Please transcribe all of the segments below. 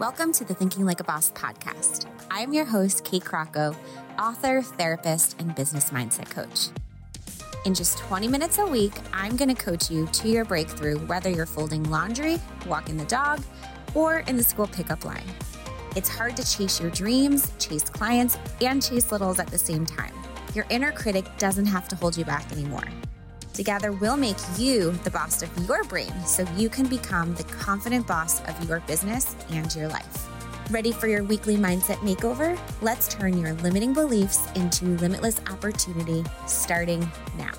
Welcome to the Thinking Like a Boss podcast. I'm your host, Kate Crocco, author, therapist, and business mindset coach. In just 20 minutes a week, I'm going to coach you to your breakthrough, whether you're folding laundry, walking the dog, or in the school pickup line. It's hard to chase your dreams, chase clients, and chase littles at the same time. Your inner critic doesn't have to hold you back anymore. Together, we'll make you the boss of your brain so you can become the confident boss of your business and your life. Ready for your weekly mindset makeover? Let's turn your limiting beliefs into limitless opportunity starting now.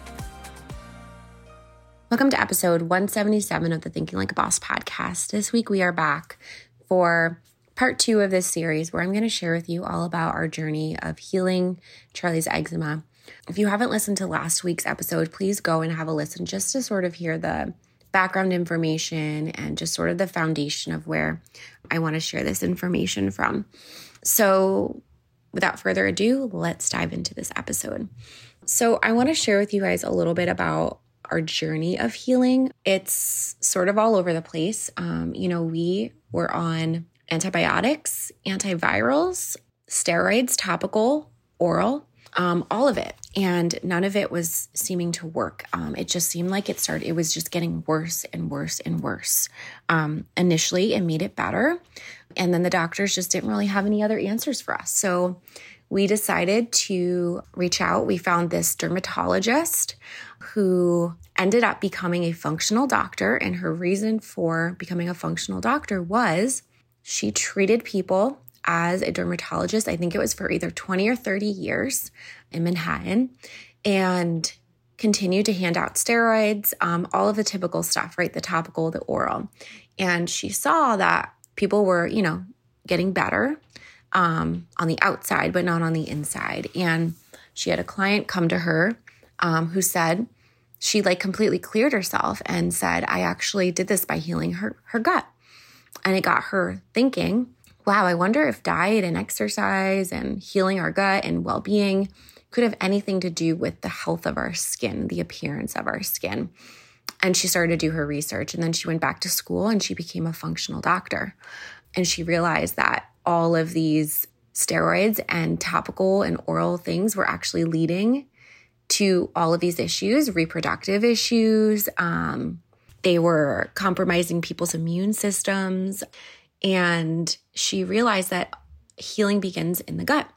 Welcome to episode 177 of the Thinking Like a Boss podcast. This week we are back for part two of this series where I'm going to share with you all about our journey of healing Charlie's eczema if you haven't listened to last week's episode, please go and have a listen just to sort of hear the background information and just sort of the foundation of where I want to share this information from. So, without further ado, let's dive into this episode. So, I want to share with you guys a little bit about our journey of healing. It's sort of all over the place. Um, you know, we were on antibiotics, antivirals, steroids, topical, oral, um, all of it. And none of it was seeming to work. Um, it just seemed like it started, it was just getting worse and worse and worse. Um, initially, it made it better. And then the doctors just didn't really have any other answers for us. So we decided to reach out. We found this dermatologist who ended up becoming a functional doctor. And her reason for becoming a functional doctor was she treated people as a dermatologist. I think it was for either 20 or 30 years in Manhattan and continued to hand out steroids, um, all of the typical stuff, right? The topical, the oral. And she saw that people were, you know, getting better um, on the outside, but not on the inside. And she had a client come to her um, who said, she like completely cleared herself and said, I actually did this by healing her, her gut. And it got her thinking, wow, I wonder if diet and exercise and healing our gut and well being could have anything to do with the health of our skin, the appearance of our skin. And she started to do her research. And then she went back to school and she became a functional doctor. And she realized that all of these steroids and topical and oral things were actually leading to all of these issues, reproductive issues. Um, they were compromising people's immune systems. And she realized that healing begins in the gut.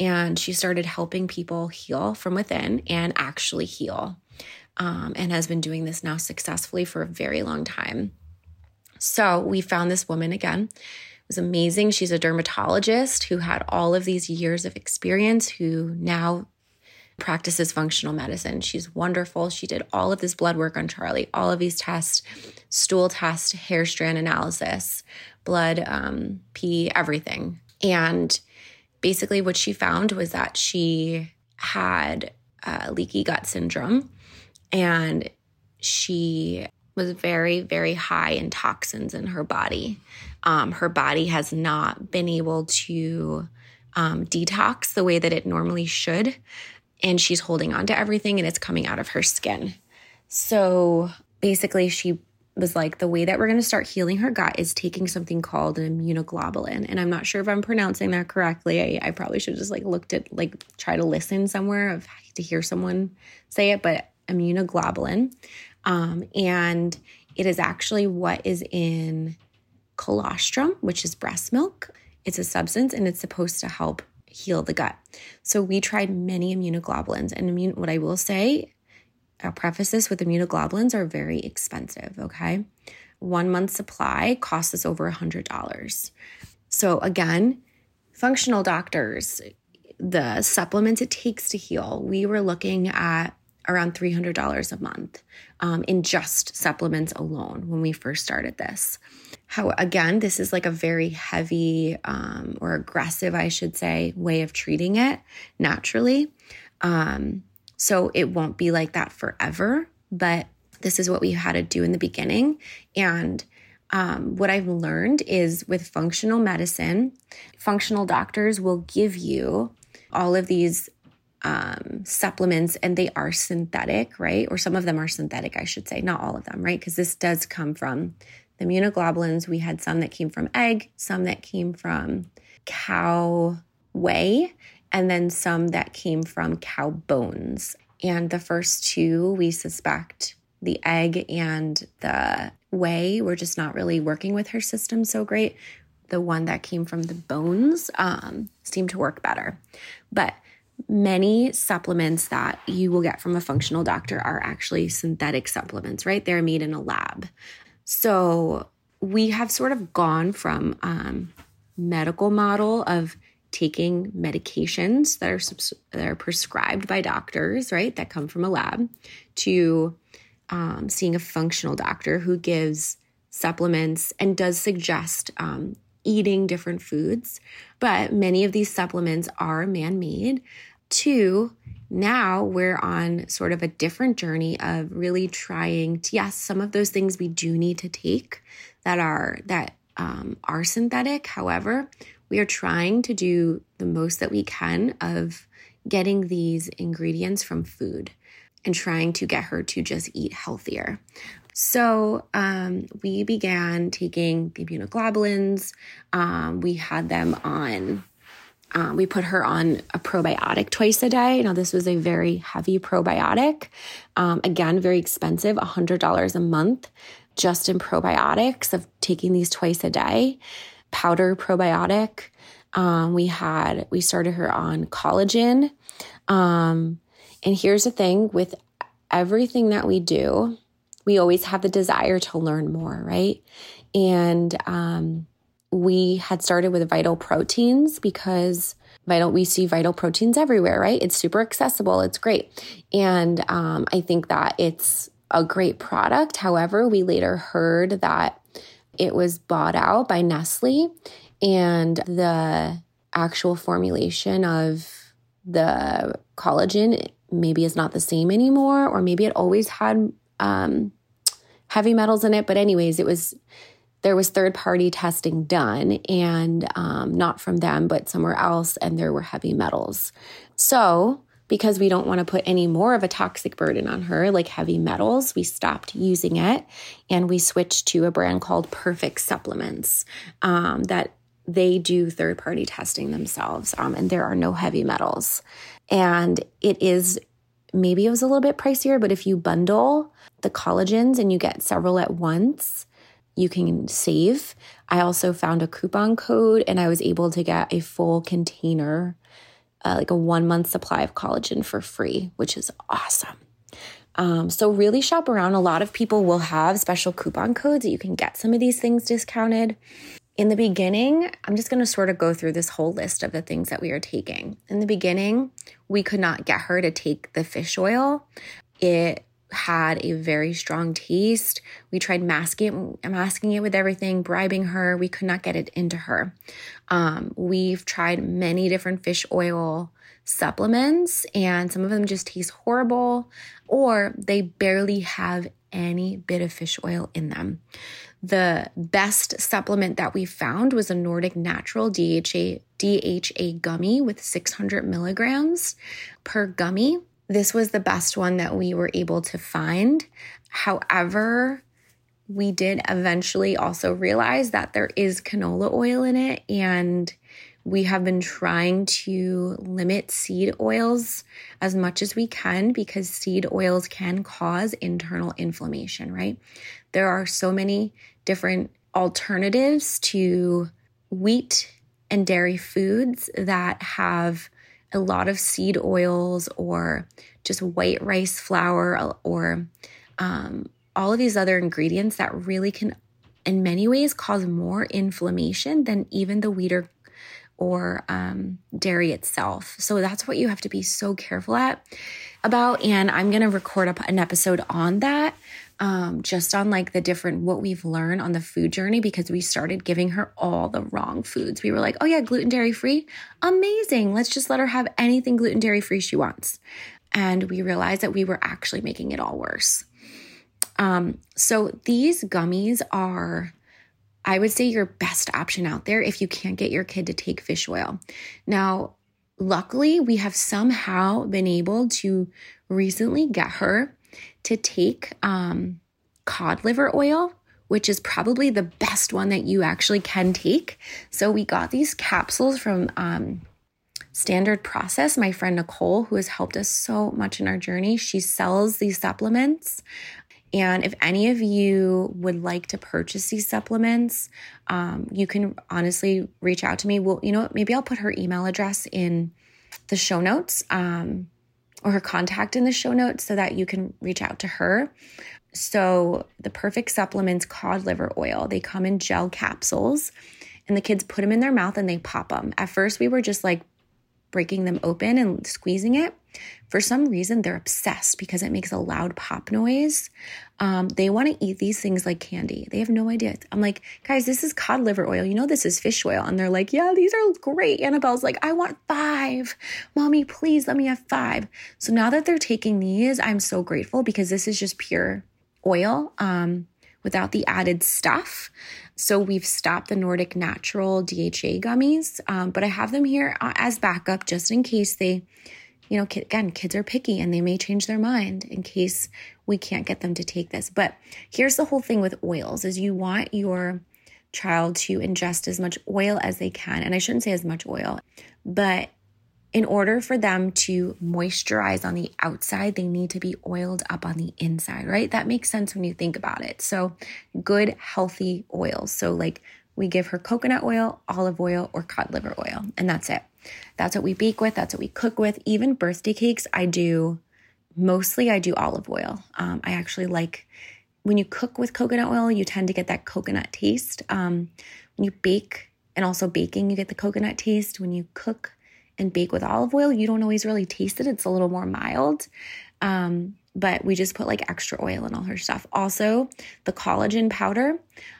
And she started helping people heal from within and actually heal, um, and has been doing this now successfully for a very long time. So we found this woman again. It was amazing. She's a dermatologist who had all of these years of experience, who now practices functional medicine. She's wonderful. She did all of this blood work on Charlie, all of these tests, stool test, hair strand analysis, blood, um, pee, everything. And basically, what she found was that she had uh, leaky gut syndrome and she was very, very high in toxins in her body. Um, her body has not been able to um, detox the way that it normally should. And she's holding on to everything and it's coming out of her skin. So basically, she was like, the way that we're going to start healing her gut is taking something called an immunoglobulin. And I'm not sure if I'm pronouncing that correctly. I, I probably should just like looked at, like, try to listen somewhere of to hear someone say it, but immunoglobulin. Um, and it is actually what is in colostrum, which is breast milk. It's a substance and it's supposed to help heal the gut. So we tried many immunoglobulins, and immune, what I will say I'll preface this with immunoglobulins are very expensive, okay? One month supply costs us over a $100. So, again, functional doctors, the supplements it takes to heal, we were looking at around $300 a month um, in just supplements alone when we first started this. How, again, this is like a very heavy um, or aggressive, I should say, way of treating it naturally. Um, so it won't be like that forever, but this is what we had to do in the beginning. And um, what I've learned is with functional medicine, functional doctors will give you all of these um, supplements and they are synthetic, right? Or some of them are synthetic, I should say, not all of them, right? Because this does come from the immunoglobulins, we had some that came from egg, some that came from cow whey, and then some that came from cow bones. And the first two, we suspect the egg and the whey were just not really working with her system so great. The one that came from the bones um, seemed to work better. But many supplements that you will get from a functional doctor are actually synthetic supplements, right? They're made in a lab. So we have sort of gone from um, medical model of taking medications that are that are prescribed by doctors, right, that come from a lab, to um, seeing a functional doctor who gives supplements and does suggest um, eating different foods. But many of these supplements are man made. Two, now we're on sort of a different journey of really trying to, yes, some of those things we do need to take that are, that um, are synthetic. However, we are trying to do the most that we can of getting these ingredients from food and trying to get her to just eat healthier. So um, we began taking the immunoglobulins. Um, we had them on, um, we put her on a probiotic twice a day. Now, this was a very heavy probiotic. Um, again, very expensive, $100 a month just in probiotics of taking these twice a day powder probiotic. Um, we had, we started her on collagen. Um, and here's the thing with everything that we do, we always have the desire to learn more, right? And um, we had started with vital proteins because vital we see vital proteins everywhere, right? It's super accessible, it's great. And um, I think that it's a great product. However, we later heard that it was bought out by Nestle and the actual formulation of the collagen maybe is not the same anymore, or maybe it always had um, heavy metals in it. But, anyways, it was there was third party testing done and um, not from them, but somewhere else, and there were heavy metals. So, because we don't want to put any more of a toxic burden on her, like heavy metals, we stopped using it and we switched to a brand called Perfect Supplements um, that they do third party testing themselves um, and there are no heavy metals. And it is maybe it was a little bit pricier, but if you bundle the collagens and you get several at once, you can save. I also found a coupon code and I was able to get a full container uh, like a one month supply of collagen for free, which is awesome. Um, so, really shop around. A lot of people will have special coupon codes that you can get some of these things discounted. In the beginning, I'm just going to sort of go through this whole list of the things that we are taking. In the beginning, we could not get her to take the fish oil. It had a very strong taste. We tried masking masking it with everything, bribing her. We could not get it into her. Um, we've tried many different fish oil supplements, and some of them just taste horrible, or they barely have any bit of fish oil in them. The best supplement that we found was a Nordic Natural DHA DHA gummy with 600 milligrams per gummy this was the best one that we were able to find. However, we did eventually also realize that there is canola oil in it, and we have been trying to limit seed oils as much as we can because seed oils can cause internal inflammation, right? There are so many different alternatives to wheat and dairy foods that have a lot of seed oils or just white rice flour or um, all of these other ingredients that really can, in many ways, cause more inflammation than even the wheat or, or um, dairy itself. So that's what you have to be so careful at about. And I'm going to record up an episode on that um, just on like the different what we've learned on the food journey because we started giving her all the wrong foods. We were like, oh yeah, gluten dairy free, amazing. Let's just let her have anything gluten dairy free she wants. And we realized that we were actually making it all worse. Um, so these gummies are, I would say, your best option out there if you can't get your kid to take fish oil. Now, luckily, we have somehow been able to recently get her to take um, cod liver oil, which is probably the best one that you actually can take. So we got these capsules from um, Standard Process. My friend Nicole, who has helped us so much in our journey, she sells these supplements. And if any of you would like to purchase these supplements, um, you can honestly reach out to me. Well, you know what? Maybe I'll put her email address in the show notes um, or her contact in the show notes so that you can reach out to her. So, the perfect supplements cod liver oil, they come in gel capsules and the kids put them in their mouth and they pop them. At first, we were just like breaking them open and squeezing it. For some reason, they're obsessed because it makes a loud pop noise. Um, they want to eat these things like candy. They have no idea. I'm like, guys, this is cod liver oil. You know, this is fish oil. And they're like, yeah, these are great. Annabelle's like, I want five. Mommy, please let me have five. So now that they're taking these, I'm so grateful because this is just pure oil um, without the added stuff. So we've stopped the Nordic Natural DHA gummies, um, but I have them here uh, as backup just in case they you know, again, kids are picky and they may change their mind in case we can't get them to take this. But here's the whole thing with oils is you want your child to ingest as much oil as they can. And I shouldn't say as much oil, but in order for them to moisturize on the outside, they need to be oiled up on the inside, right? That makes sense when you think about it. So, good, healthy oils. So, like we give her coconut oil, olive oil, or cod liver oil, and that's it. That's what we bake with. That's what we cook with. Even birthday cakes, I do mostly I do olive oil. Um, I actually like when you cook with coconut oil, you tend to get that coconut taste. Um, when you bake and also baking, you get the coconut taste. When you cook and bake with olive oil, you don't always really taste it. It's a little more mild. Um, but we just put like extra oil in all her stuff. Also, the collagen powder,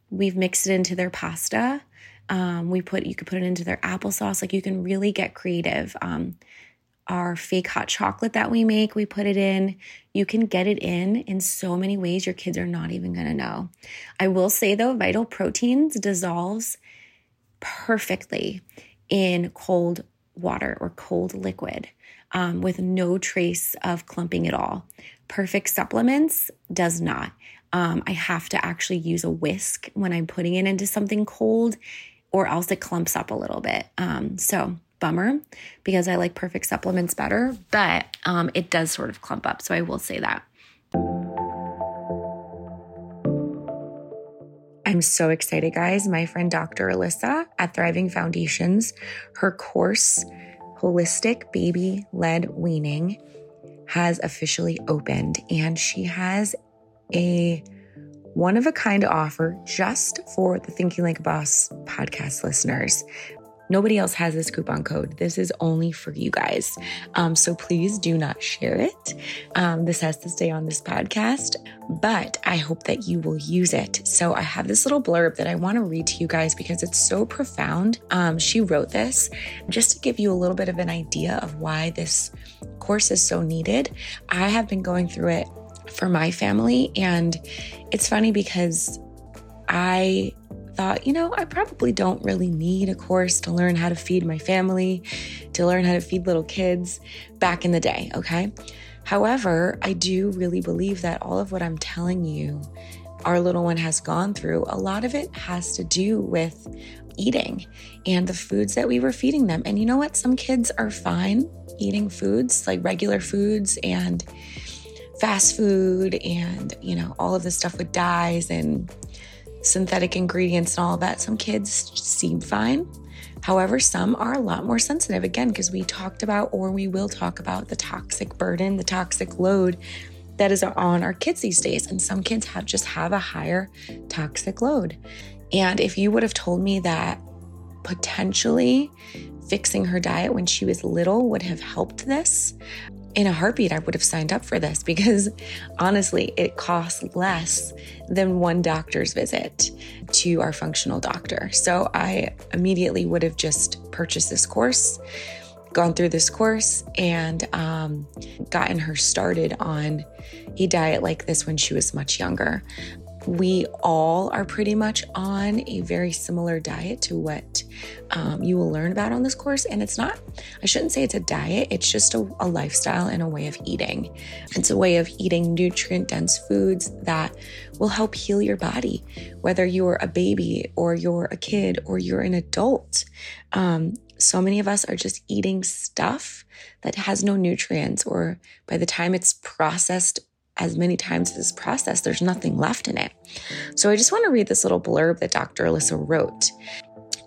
we've mixed it into their pasta. Um, we put you could put it into their applesauce. Like you can really get creative. Um, our fake hot chocolate that we make, we put it in. You can get it in in so many ways your kids are not even going to know. I will say though, Vital Proteins dissolves perfectly in cold water or cold liquid um, with no trace of clumping at all. Perfect Supplements does not. Um, I have to actually use a whisk when I'm putting it into something cold, or else it clumps up a little bit. Um, so, bummer because I like Perfect Supplements better, but um, it does sort of clump up. So, I will say that. I'm so excited, guys. My friend Dr. Alyssa at Thriving Foundations, her course, Holistic Baby Led Weaning, has officially opened and she has a one of a kind offer just for the Thinking Like a Boss podcast listeners. Nobody else has this coupon code. This is only for you guys. Um, so please do not share it. Um, this has to stay on this podcast, but I hope that you will use it. So I have this little blurb that I want to read to you guys because it's so profound. Um, she wrote this just to give you a little bit of an idea of why this course is so needed. I have been going through it for my family, and it's funny because I thought, you know, I probably don't really need a course to learn how to feed my family, to learn how to feed little kids back in the day, okay? However, I do really believe that all of what I'm telling you, our little one has gone through, a lot of it has to do with eating and the foods that we were feeding them. And you know what? Some kids are fine eating foods like regular foods and fast food and, you know, all of the stuff with dyes and synthetic ingredients and all that. Some kids seem fine. However, some are a lot more sensitive, again, because we talked about, or we will talk about, the toxic burden, the toxic load that is on our kids these days. And some kids have just have a higher toxic load. And if you would have told me that potentially fixing her diet when she was little would have helped this, in a heartbeat, I would have signed up for this because honestly, it costs less than one doctor's visit to our functional doctor. So I immediately would have just purchased this course, gone through this course, and um, gotten her started on a diet like this when she was much younger. We all are pretty much on a very similar diet to what um, you will learn about on this course. And it's not, I shouldn't say it's a diet, it's just a, a lifestyle and a way of eating. It's a way of eating nutrient dense foods that will help heal your body, whether you're a baby or you're a kid or you're an adult. Um, so many of us are just eating stuff that has no nutrients, or by the time it's processed as many times as processed, there's nothing left in it. So I just want to read this little blurb that Dr. Alyssa wrote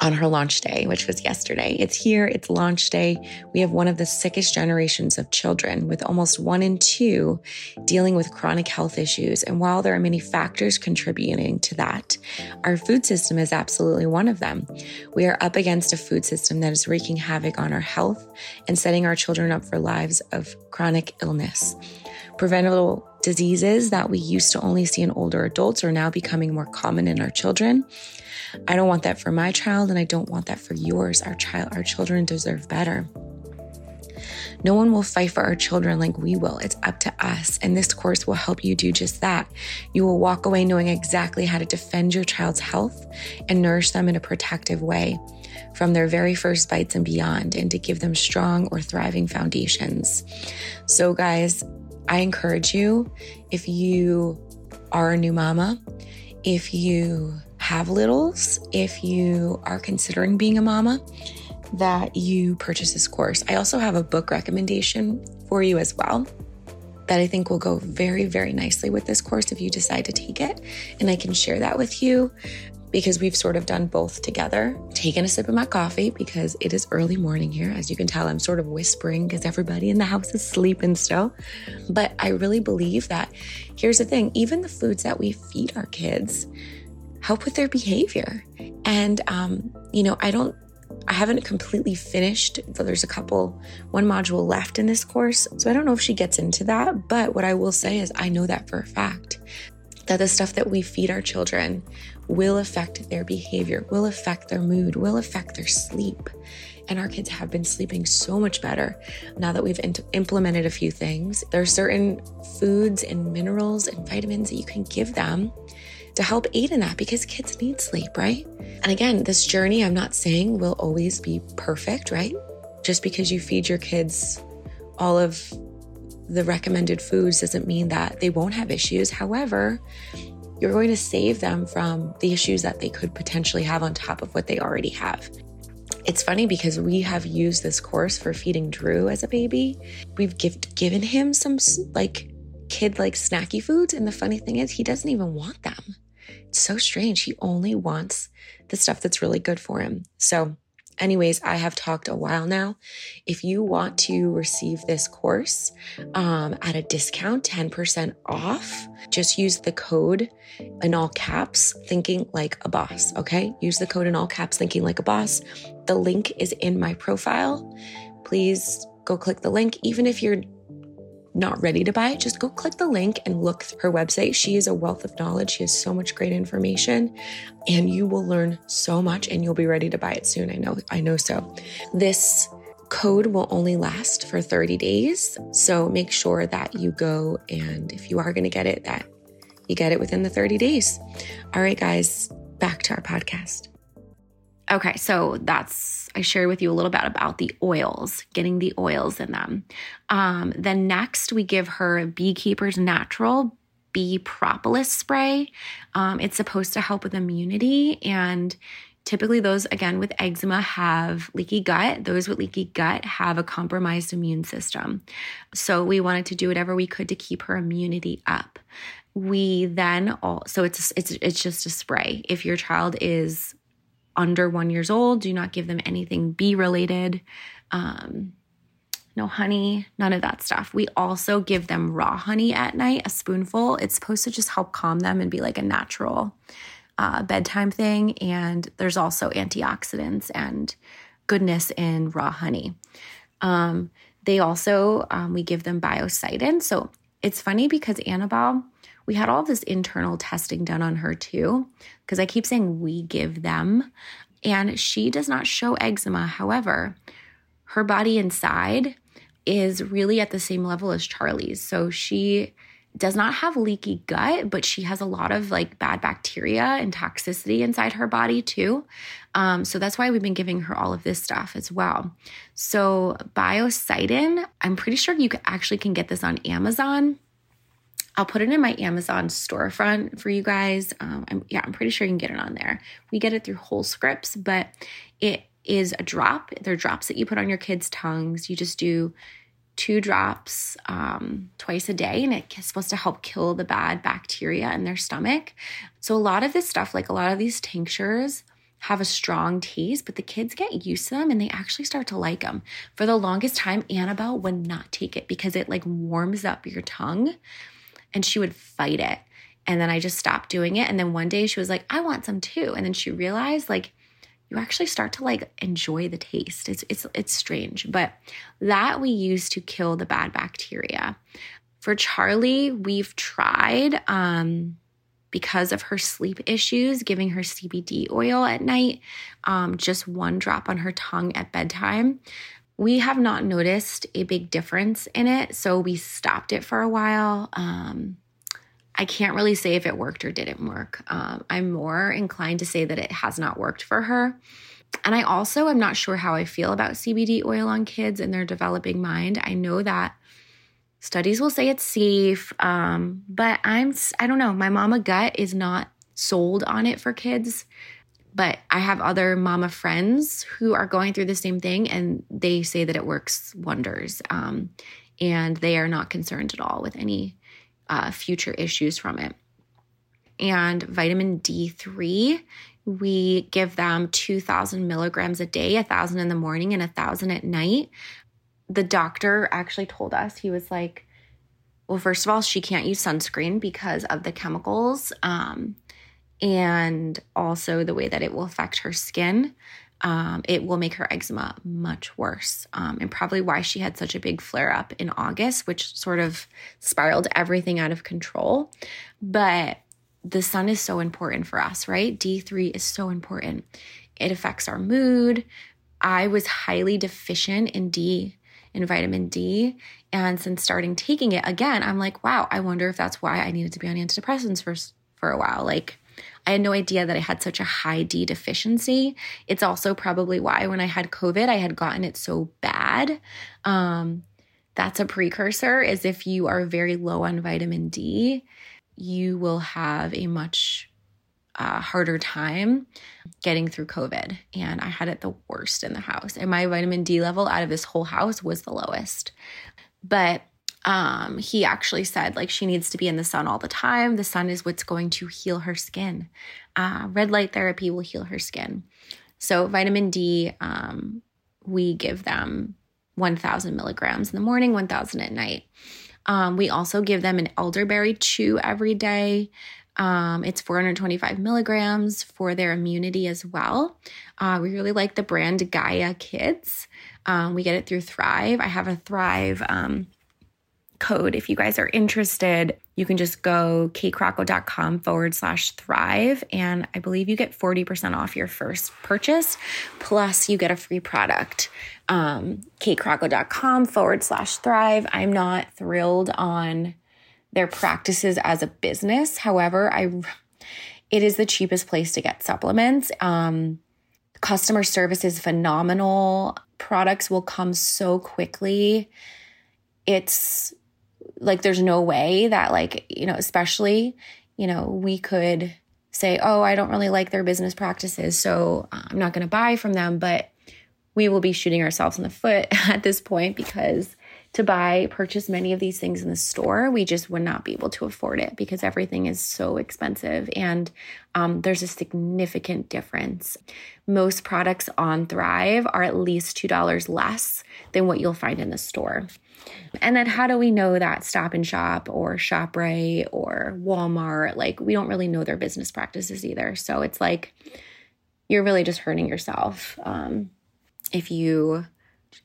on her launch day, which was yesterday. It's here, it's launch day. We have one of the sickest generations of children, with almost one in two dealing with chronic health issues. And while there are many factors contributing to that, our food system is absolutely one of them. We are up against a food system that is wreaking havoc on our health and setting our children up for lives of chronic illness. Preventable diseases that we used to only see in older adults are now becoming more common in our children. I don't want that for my child and I don't want that for yours. Our child our children deserve better. No one will fight for our children like we will. It's up to us. And this course will help you do just that. You will walk away knowing exactly how to defend your child's health and nourish them in a protective way from their very first bites and beyond, and to give them strong or thriving foundations. So, guys, I encourage you if you are a new mama, if you have littles, if you are considering being a mama, that you purchase this course. I also have a book recommendation for you as well that I think will go very, very nicely with this course if you decide to take it. And I can share that with you because we've sort of done both together. Taken a sip of my coffee because it is early morning here. As you can tell, I'm sort of whispering because everybody in the house is sleeping still. But I really believe that here's the thing even the foods that we feed our kids help with their behavior. And, um, you know, I don't I haven't completely finished. There's a couple, one module left in this course. So I don't know if she gets into that. But what I will say is, I know that for a fact that the stuff that we feed our children will affect their behavior, will affect their mood, will affect their sleep. And our kids have been sleeping so much better now that we've implemented a few things. There are certain foods and minerals and vitamins that you can give them to help aid in that because kids need sleep, right? And again, this journey, I'm not saying will always be perfect, right? Just because you feed your kids all of the recommended foods doesn't mean that they won't have issues. However, you're going to save them from the issues that they could potentially have on top of what they already have. It's funny because we have used this course for feeding Drew as a baby. We've give, given him some like kid like snacky foods. And the funny thing is, he doesn't even want them. It's so strange. He only wants the stuff that's really good for him. So anyways, I have talked a while now. If you want to receive this course um, at a discount, 10% off, just use the code in all caps, thinking like a boss. Okay. Use the code in all caps, thinking like a boss. The link is in my profile. Please go click the link. Even if you're not ready to buy it, just go click the link and look her website. She is a wealth of knowledge. She has so much great information and you will learn so much and you'll be ready to buy it soon. I know, I know so. This code will only last for 30 days. So make sure that you go and if you are going to get it, that you get it within the 30 days. All right, guys, back to our podcast. Okay, so that's, I shared with you a little bit about the oils, getting the oils in them. Um, then next, we give her Beekeeper's Natural Bee Propolis Spray. Um, it's supposed to help with immunity and Typically, those again with eczema have leaky gut. Those with leaky gut have a compromised immune system. So, we wanted to do whatever we could to keep her immunity up. We then all so it's it's it's just a spray. If your child is under one years old. Do not give them anything bee related. Um, no honey, none of that stuff. We also give them raw honey at night, a spoonful. It's supposed to just help calm them and be like a natural uh, bedtime thing. And there's also antioxidants and goodness in raw honey. Um, they also, um, we give them biocidin. So it's funny because Annabelle, we had all this internal testing done on her too, because I keep saying we give them, and she does not show eczema. However, her body inside is really at the same level as Charlie's. So she does not have leaky gut, but she has a lot of like bad bacteria and toxicity inside her body too. Um, so that's why we've been giving her all of this stuff as well. So Biocidin, I'm pretty sure you actually can get this on Amazon. I'll put it in my Amazon storefront for you guys. Um, I'm, yeah, I'm pretty sure you can get it on there. We get it through Whole Scripts, but it is a drop. They're drops that you put on your kids' tongues. You just do two drops um, twice a day, and it's supposed to help kill the bad bacteria in their stomach. So, a lot of this stuff, like a lot of these tinctures, have a strong taste, but the kids get used to them and they actually start to like them. For the longest time, Annabelle would not take it because it like warms up your tongue and she would fight it. And then I just stopped doing it. And then one day she was like, I want some too. And then she realized like you actually start to like enjoy the taste. It's it's it's strange, but that we use to kill the bad bacteria. For Charlie, we've tried um because of her sleep issues, giving her CBD oil at night, um, just one drop on her tongue at bedtime. We have not noticed a big difference in it, so we stopped it for a while. Um, I can't really say if it worked or didn't work. Um, I'm more inclined to say that it has not worked for her. And I also am not sure how I feel about CBD oil on kids and their developing mind. I know that studies will say it's safe, um, but I'm I don't know. My mama gut is not sold on it for kids. But I have other mama friends who are going through the same thing, and they say that it works wonders. Um, and they are not concerned at all with any uh, future issues from it. And vitamin D3, we give them 2,000 milligrams a day, 1,000 in the morning and 1,000 at night. The doctor actually told us, he was like, well, first of all, she can't use sunscreen because of the chemicals um, and also the way that it will affect her skin um, it will make her eczema much worse. Um, and probably why she had such a big flare up in August, which sort of spiraled everything out of control. But the sun is so important for us, right? D3 is so important. It affects our mood. I was highly deficient in D, in vitamin D. And since starting taking it again, I'm like, wow, I wonder if that's why I needed to be on antidepressants for, for a while. Like, I had no idea that I had such a high D deficiency. It's also probably why when I had COVID, I had gotten it so bad. Um, that's a precursor, is if you are very low on vitamin D, you will have a much uh, harder time getting through COVID. And I had it the worst in the house. And my vitamin D level out of this whole house was the lowest. But um, he actually said like she needs to be in the sun all the time. The sun is what's going to heal her skin. Uh, red light therapy will heal her skin. So vitamin D, um, we give them 1,000 milligrams in the morning, 1,000 at night. Um, we also give them an elderberry chew every day. Um, it's 425 milligrams for their immunity as well. Uh, we really like the brand Gaia Kids. Um, we get it through Thrive. I have a Thrive um, code. If you guys are interested, you can just go kcrocco.com forward slash thrive. And I believe you get 40% off your first purchase, plus you get a free product. Um, kcrocco.com forward slash thrive. I'm not thrilled on their practices as a business. However, I it is the cheapest place to get supplements. Um, customer service is phenomenal. Products will come so quickly. It's like there's no way that like you know especially you know we could say oh i don't really like their business practices so uh, i'm not going to buy from them but we will be shooting ourselves in the foot at this point because to buy purchase many of these things in the store we just would not be able to afford it because everything is so expensive and um, there's a significant difference most products on thrive are at least $2 less than what you'll find in the store and then how do we know that Stop and Shop or ShopRite or Walmart, like we don't really know their business practices either. So it's like you're really just hurting yourself um, if you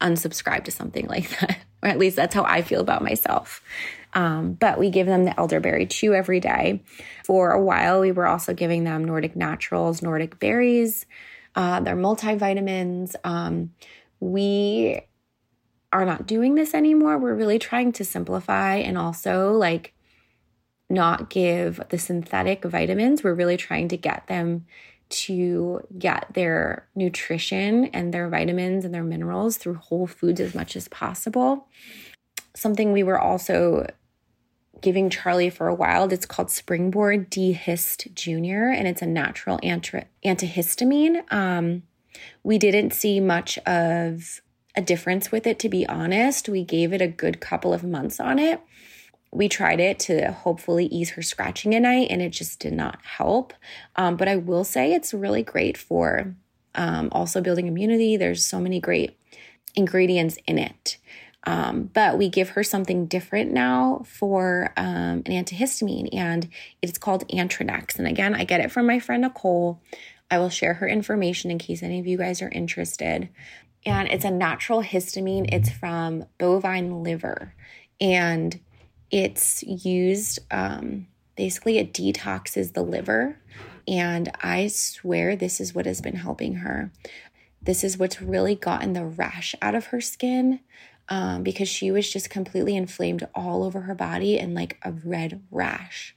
unsubscribe to something like that. Or at least that's how I feel about myself. Um, but we give them the elderberry chew every day. For a while, we were also giving them Nordic Naturals, Nordic berries, uh, their multivitamins. Um, we are not doing this anymore. We're really trying to simplify and also like not give the synthetic vitamins. We're really trying to get them to get their nutrition and their vitamins and their minerals through whole foods as much as possible. Something we were also giving Charlie for a while. It's called Springboard D-Hist Junior, and it's a natural anti- antihistamine. Um, we didn't see much of a difference with it, to be honest. We gave it a good couple of months on it. We tried it to hopefully ease her scratching at night, and it just did not help. Um, but I will say it's really great for um, also building immunity. There's so many great ingredients in it. Um, but we give her something different now for um, an antihistamine, and it's called Antronex. And again, I get it from my friend Nicole. I will share her information in case any of you guys are interested. And it's a natural histamine, it's from bovine liver, and it's used um, basically, it detoxes the liver. And I swear this is what has been helping her. This is what's really gotten the rash out of her skin um, because she was just completely inflamed all over her body and like a red rash.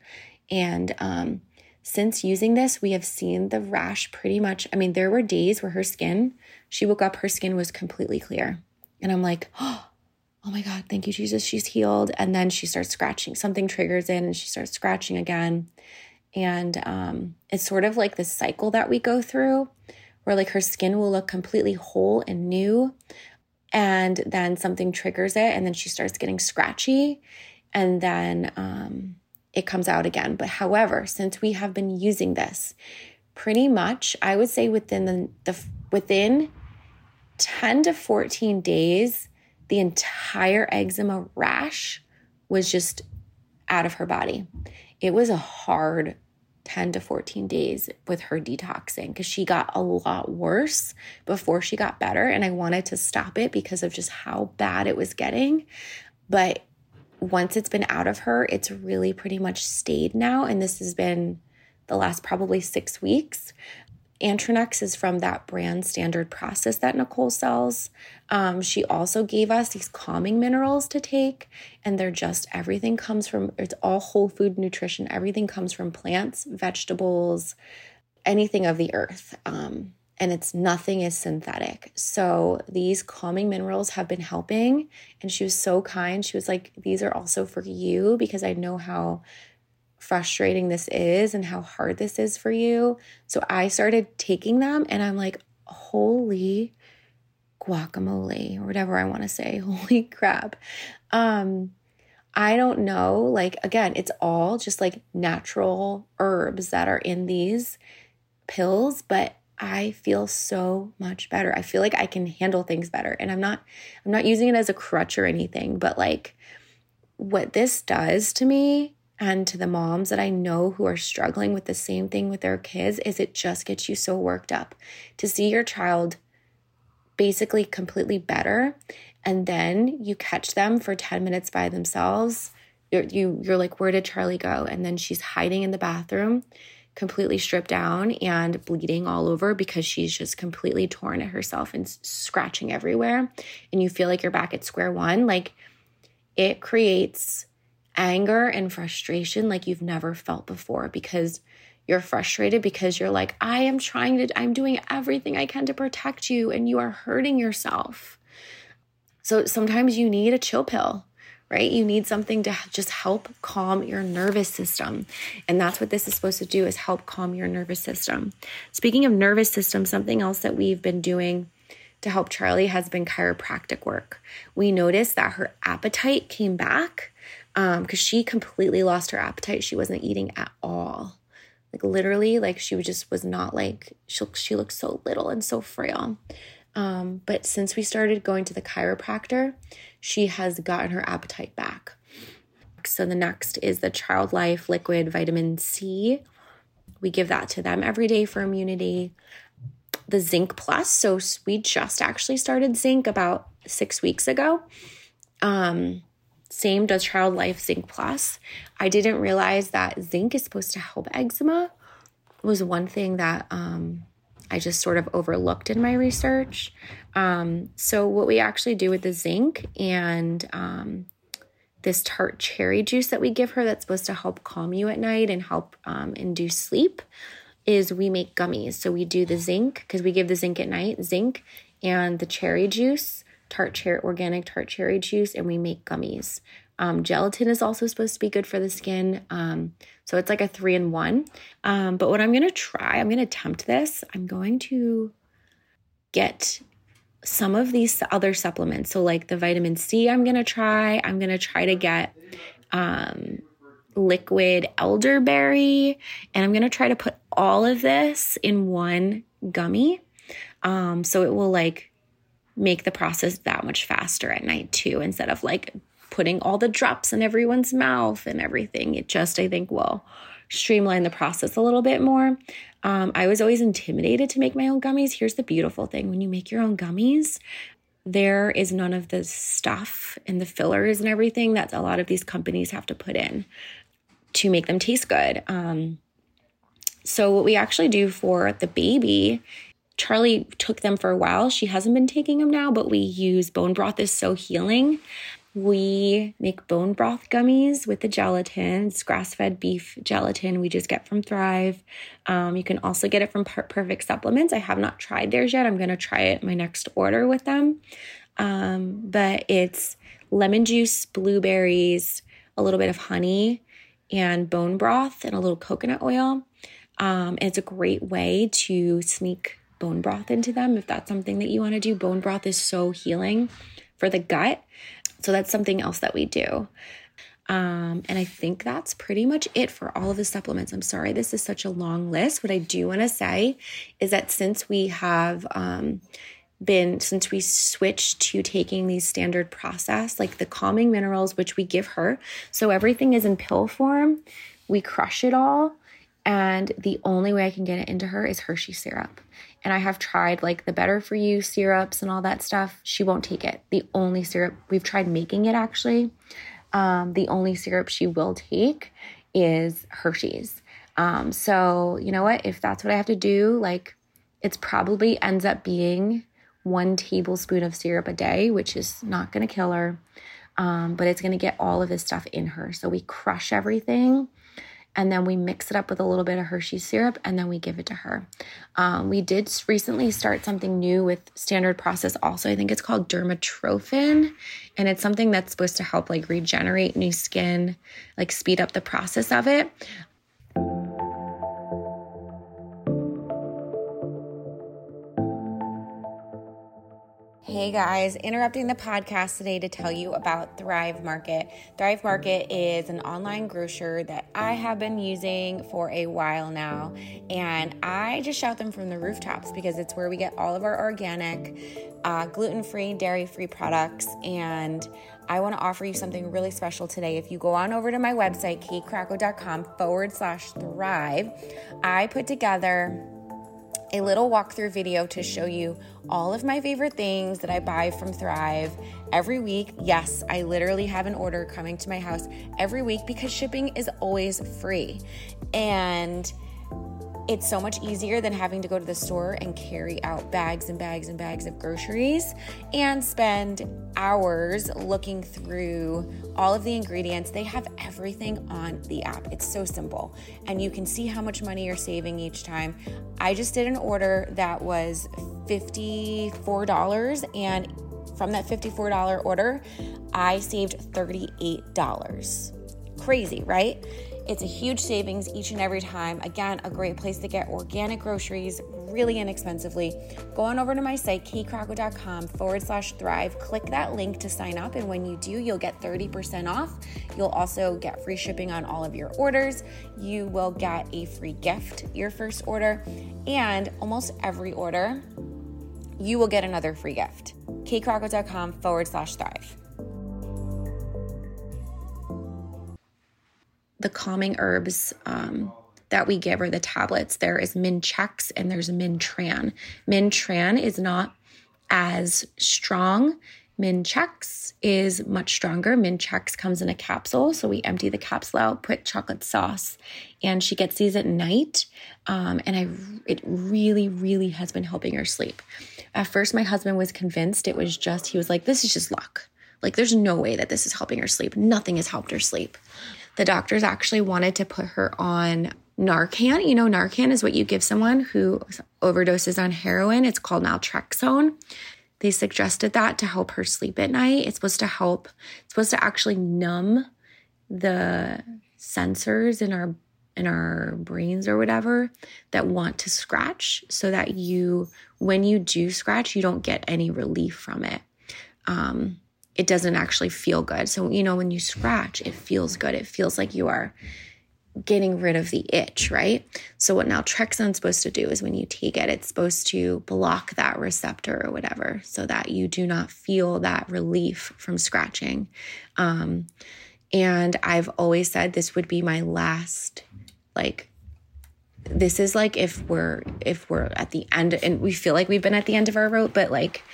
And um, since using this, we have seen the rash pretty much. I mean, there were days where her skin, she woke up, her skin was completely clear. And I'm like, oh, oh my God, thank you, Jesus, she's healed. And then she starts scratching. Something triggers in and she starts scratching again. And um, it's sort of like this cycle that we go through where like her skin will look completely whole and new and then something triggers it and then she starts getting scratchy and then um, it comes out again but however since we have been using this pretty much i would say within the, the within 10 to 14 days the entire eczema rash was just out of her body it was a hard 10 to 14 days with her detoxing because she got a lot worse before she got better. And I wanted to stop it because of just how bad it was getting. But once it's been out of her, it's really pretty much stayed now. And this has been the last probably six weeks. Antronex is from that brand standard process that Nicole sells. Um, she also gave us these calming minerals to take, and they're just everything comes from it's all whole food nutrition. Everything comes from plants, vegetables, anything of the earth. Um, and it's nothing is synthetic. So these calming minerals have been helping. And she was so kind. She was like, These are also for you because I know how frustrating this is and how hard this is for you. So I started taking them and I'm like, holy guacamole or whatever I want to say. Holy crap. Um I don't know, like again, it's all just like natural herbs that are in these pills, but I feel so much better. I feel like I can handle things better. And I'm not I'm not using it as a crutch or anything, but like what this does to me and to the moms that I know who are struggling with the same thing with their kids is it just gets you so worked up to see your child basically completely better and then you catch them for 10 minutes by themselves. You're, you you're like where did Charlie go? And then she's hiding in the bathroom completely stripped down and bleeding all over because she's just completely torn at herself and scratching everywhere. And you feel like you're back at square one. Like it creates anger and frustration like you've never felt before because you're frustrated because you're like, I am trying to, I'm doing everything I can to protect you and you are hurting yourself. So sometimes you need a chill pill, right? You need something to just help calm your nervous system. And that's what this is supposed to do is help calm your nervous system. Speaking of nervous system, something else that we've been doing to help Charlie has been chiropractic work. We noticed that her appetite came back um because she completely lost her appetite. She wasn't eating at all. Like literally like she just was not like she she looked so little and so frail. Um but since we started going to the chiropractor, she has gotten her appetite back. So the next is the Child Life liquid vitamin C. We give that to them every day for immunity the Zinc Plus. So we just actually started Zinc about six weeks ago. Um, same does Child Life Zinc Plus. I didn't realize that zinc is supposed to help eczema. It was one thing that um, I just sort of overlooked in my research. Um, so what we actually do with the zinc and um, this tart cherry juice that we give her that's supposed to help calm you at night and help um, induce sleep is we make gummies. So we do the zinc because we give the zinc at night, zinc and the cherry juice, tart cherry, organic tart cherry juice, and we make gummies. Um, gelatin is also supposed to be good for the skin. Um, so it's like a three in one. Um, but what I'm going to try, I'm going to attempt this. I'm going to get some of these other supplements. So, like the vitamin C, I'm going to try. I'm going to try to get um, liquid elderberry. And I'm going to try to put all of this in one gummy. Um, so it will like make the process that much faster at night too, instead of like putting all the drops in everyone's mouth and everything. It just, I think, will streamline the process a little bit more. Um, I was always intimidated to make my own gummies. Here's the beautiful thing when you make your own gummies, there is none of the stuff and the fillers and everything that a lot of these companies have to put in to make them taste good. Um, so, what we actually do for the baby, Charlie took them for a while. She hasn't been taking them now, but we use bone broth is so healing we make bone broth gummies with the gelatin. It's grass fed beef gelatin we just get from Thrive. Um, you can also get it from Perfect Supplements. I have not tried theirs yet. I'm going to try it my next order with them. Um, but it's lemon juice, blueberries, a little bit of honey, and bone broth, and a little coconut oil. Um, it's a great way to sneak bone broth into them if that's something that you want to do. Bone broth is so healing for the gut. So that's something else that we do. Um, and I think that's pretty much it for all of the supplements. I'm sorry, this is such a long list. What I do want to say is that since we have um, been, since we switched to taking these standard process, like the calming minerals, which we give her, so everything is in pill form, we crush it all. And the only way I can get it into her is Hershey syrup and I have tried like the better for you syrups and all that stuff. She won't take it. The only syrup we've tried making it actually, um, the only syrup she will take is Hershey's. Um, so you know what? If that's what I have to do, like it's probably ends up being one tablespoon of syrup a day, which is not going to kill her. Um, but it's going to get all of this stuff in her. So we crush everything and then we mix it up with a little bit of Hershey syrup and then we give it to her. Um, we did recently start something new with standard process also. I think it's called dermatrophin and it's something that's supposed to help like regenerate new skin, like speed up the process of it. Hey guys, interrupting the podcast today to tell you about Thrive Market. Thrive Market is an online grocer that I have been using for a while now, and I just shout them from the rooftops because it's where we get all of our organic, uh, gluten free, dairy free products. And I want to offer you something really special today. If you go on over to my website, katekracko.com forward slash thrive, I put together a little walkthrough video to show you all of my favorite things that I buy from Thrive every week. Yes, I literally have an order coming to my house every week because shipping is always free. And it's so much easier than having to go to the store and carry out bags and bags and bags of groceries and spend hours looking through all of the ingredients. They have everything on the app. It's so simple. And you can see how much money you're saving each time. I just did an order that was $54 and from that $54 order, I saved $38. Crazy, right? It's a huge savings each and every time. Again, a great place to get organic groceries really inexpensively. Go on over to my site, katekracko.com forward slash thrive. Click that link to sign up. And when you do, you'll get 30% off. You'll also get free shipping on all of your orders. You will get a free gift your first order. And almost every order, you will get another free gift. katekracko.com forward slash thrive. The calming herbs um, that we give are the tablets. There is Min-Chex and there's Min-Tran. Min-Tran is not as strong. Min-Chex is much stronger. Min-Chex comes in a capsule. So we empty the capsule out, put chocolate sauce, and she gets these at night. Um, and I, it really, really has been helping her sleep. At first, my husband was convinced it was just, he was like, this is just luck Like, there's no way that this is helping her sleep. Nothing has helped her sleep. The doctors actually wanted to put her on Narcan. You know, Narcan is what you give someone who overdoses on heroin. It's called naltrexone. They suggested that to help her sleep at night. It's supposed to help, it's supposed to actually numb the sensors in our in our brains or whatever that want to scratch so that you when you do scratch you don't get any relief from it um, it doesn't actually feel good so you know when you scratch it feels good it feels like you are getting rid of the itch, right? So what naltrexone's supposed to do is when you take it, it's supposed to block that receptor or whatever so that you do not feel that relief from scratching. Um, and I've always said this would be my last, like, this is like if we're if we're at the end and we feel like we've been at the end of our rope, but like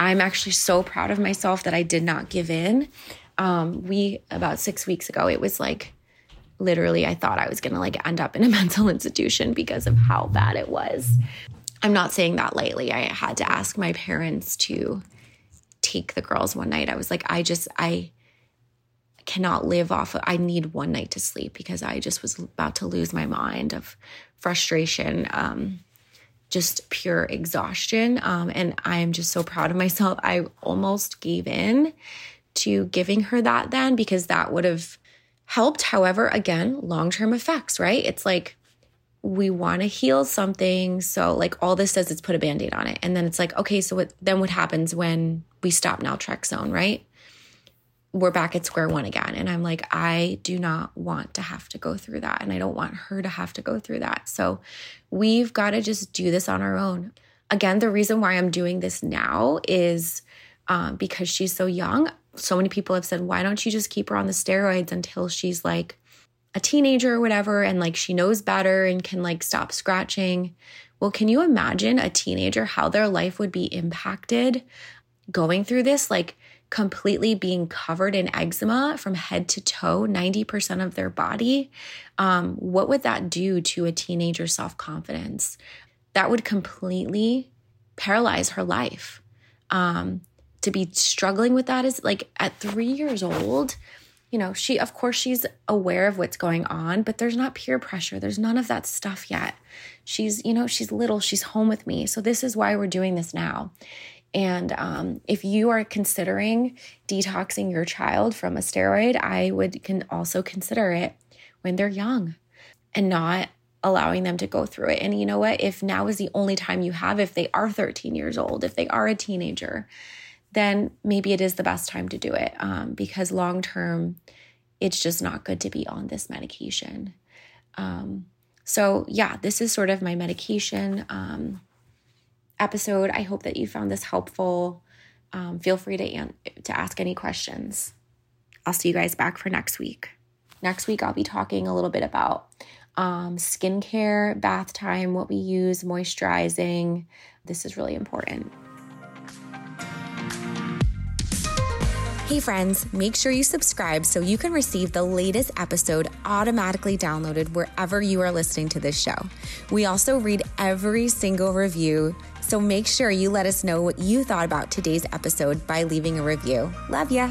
I'm actually so proud of myself that I did not give in. Um, we about six weeks ago, it was like literally I thought I was going to like end up in a mental institution because of how bad it was. I'm not saying that lightly. I had to ask my parents to take the girls one night. I was like, I just, I cannot live off of, I need one night to sleep because I just was about to lose my mind of frustration, um, just pure exhaustion. Um, and I am just so proud of myself. I almost gave in to giving her that then because that would have helped. However, again, long term effects, right? It's like we want to heal something. So, like, all this does is put a band aid on it. And then it's like, okay, so what, then what happens when we stop naltrexone, right? We're back at square one again. And I'm like, I do not want to have to go through that. And I don't want her to have to go through that. So, we've got to just do this on our own. Again, the reason why I'm doing this now is um, because she's so young so many people have said, why don't you just keep her on the steroids until she's like a teenager or whatever and like she knows better and can like stop scratching? Well, can you imagine a teenager how their life would be impacted going through this? Like, completely being covered in eczema from head to toe, 90% of their body. Um, what would that do to a teenager's self confidence? That would completely paralyze her life. Um, to be struggling with that is like at three years old, you know, she, of course, she's aware of what's going on, but there's not peer pressure. There's none of that stuff yet. She's, you know, she's little, she's home with me. So this is why we're doing this now. And um, if you are considering detoxing your child from a steroid, I would can also consider it when they're young and not allowing them to go through it. And you know what? If now is the only time you have, if they are 13 years old, if they are a teenager, then maybe it is the best time to do it um, because long term, it's just not good to be on this medication. Um, so, yeah, this is sort of my medication um, episode. I hope that you found this helpful. Um, feel free to, an- to ask any questions. I'll see you guys back for next week. Next week, I'll be talking a little bit about um, skincare, bath time, what we use, moisturizing. This is really important. Hey, friends, make sure you subscribe so you can receive the latest episode automatically downloaded wherever you are listening to this show. We also read every single review, so make sure you let us know what you thought about today's episode by leaving a review. Love ya.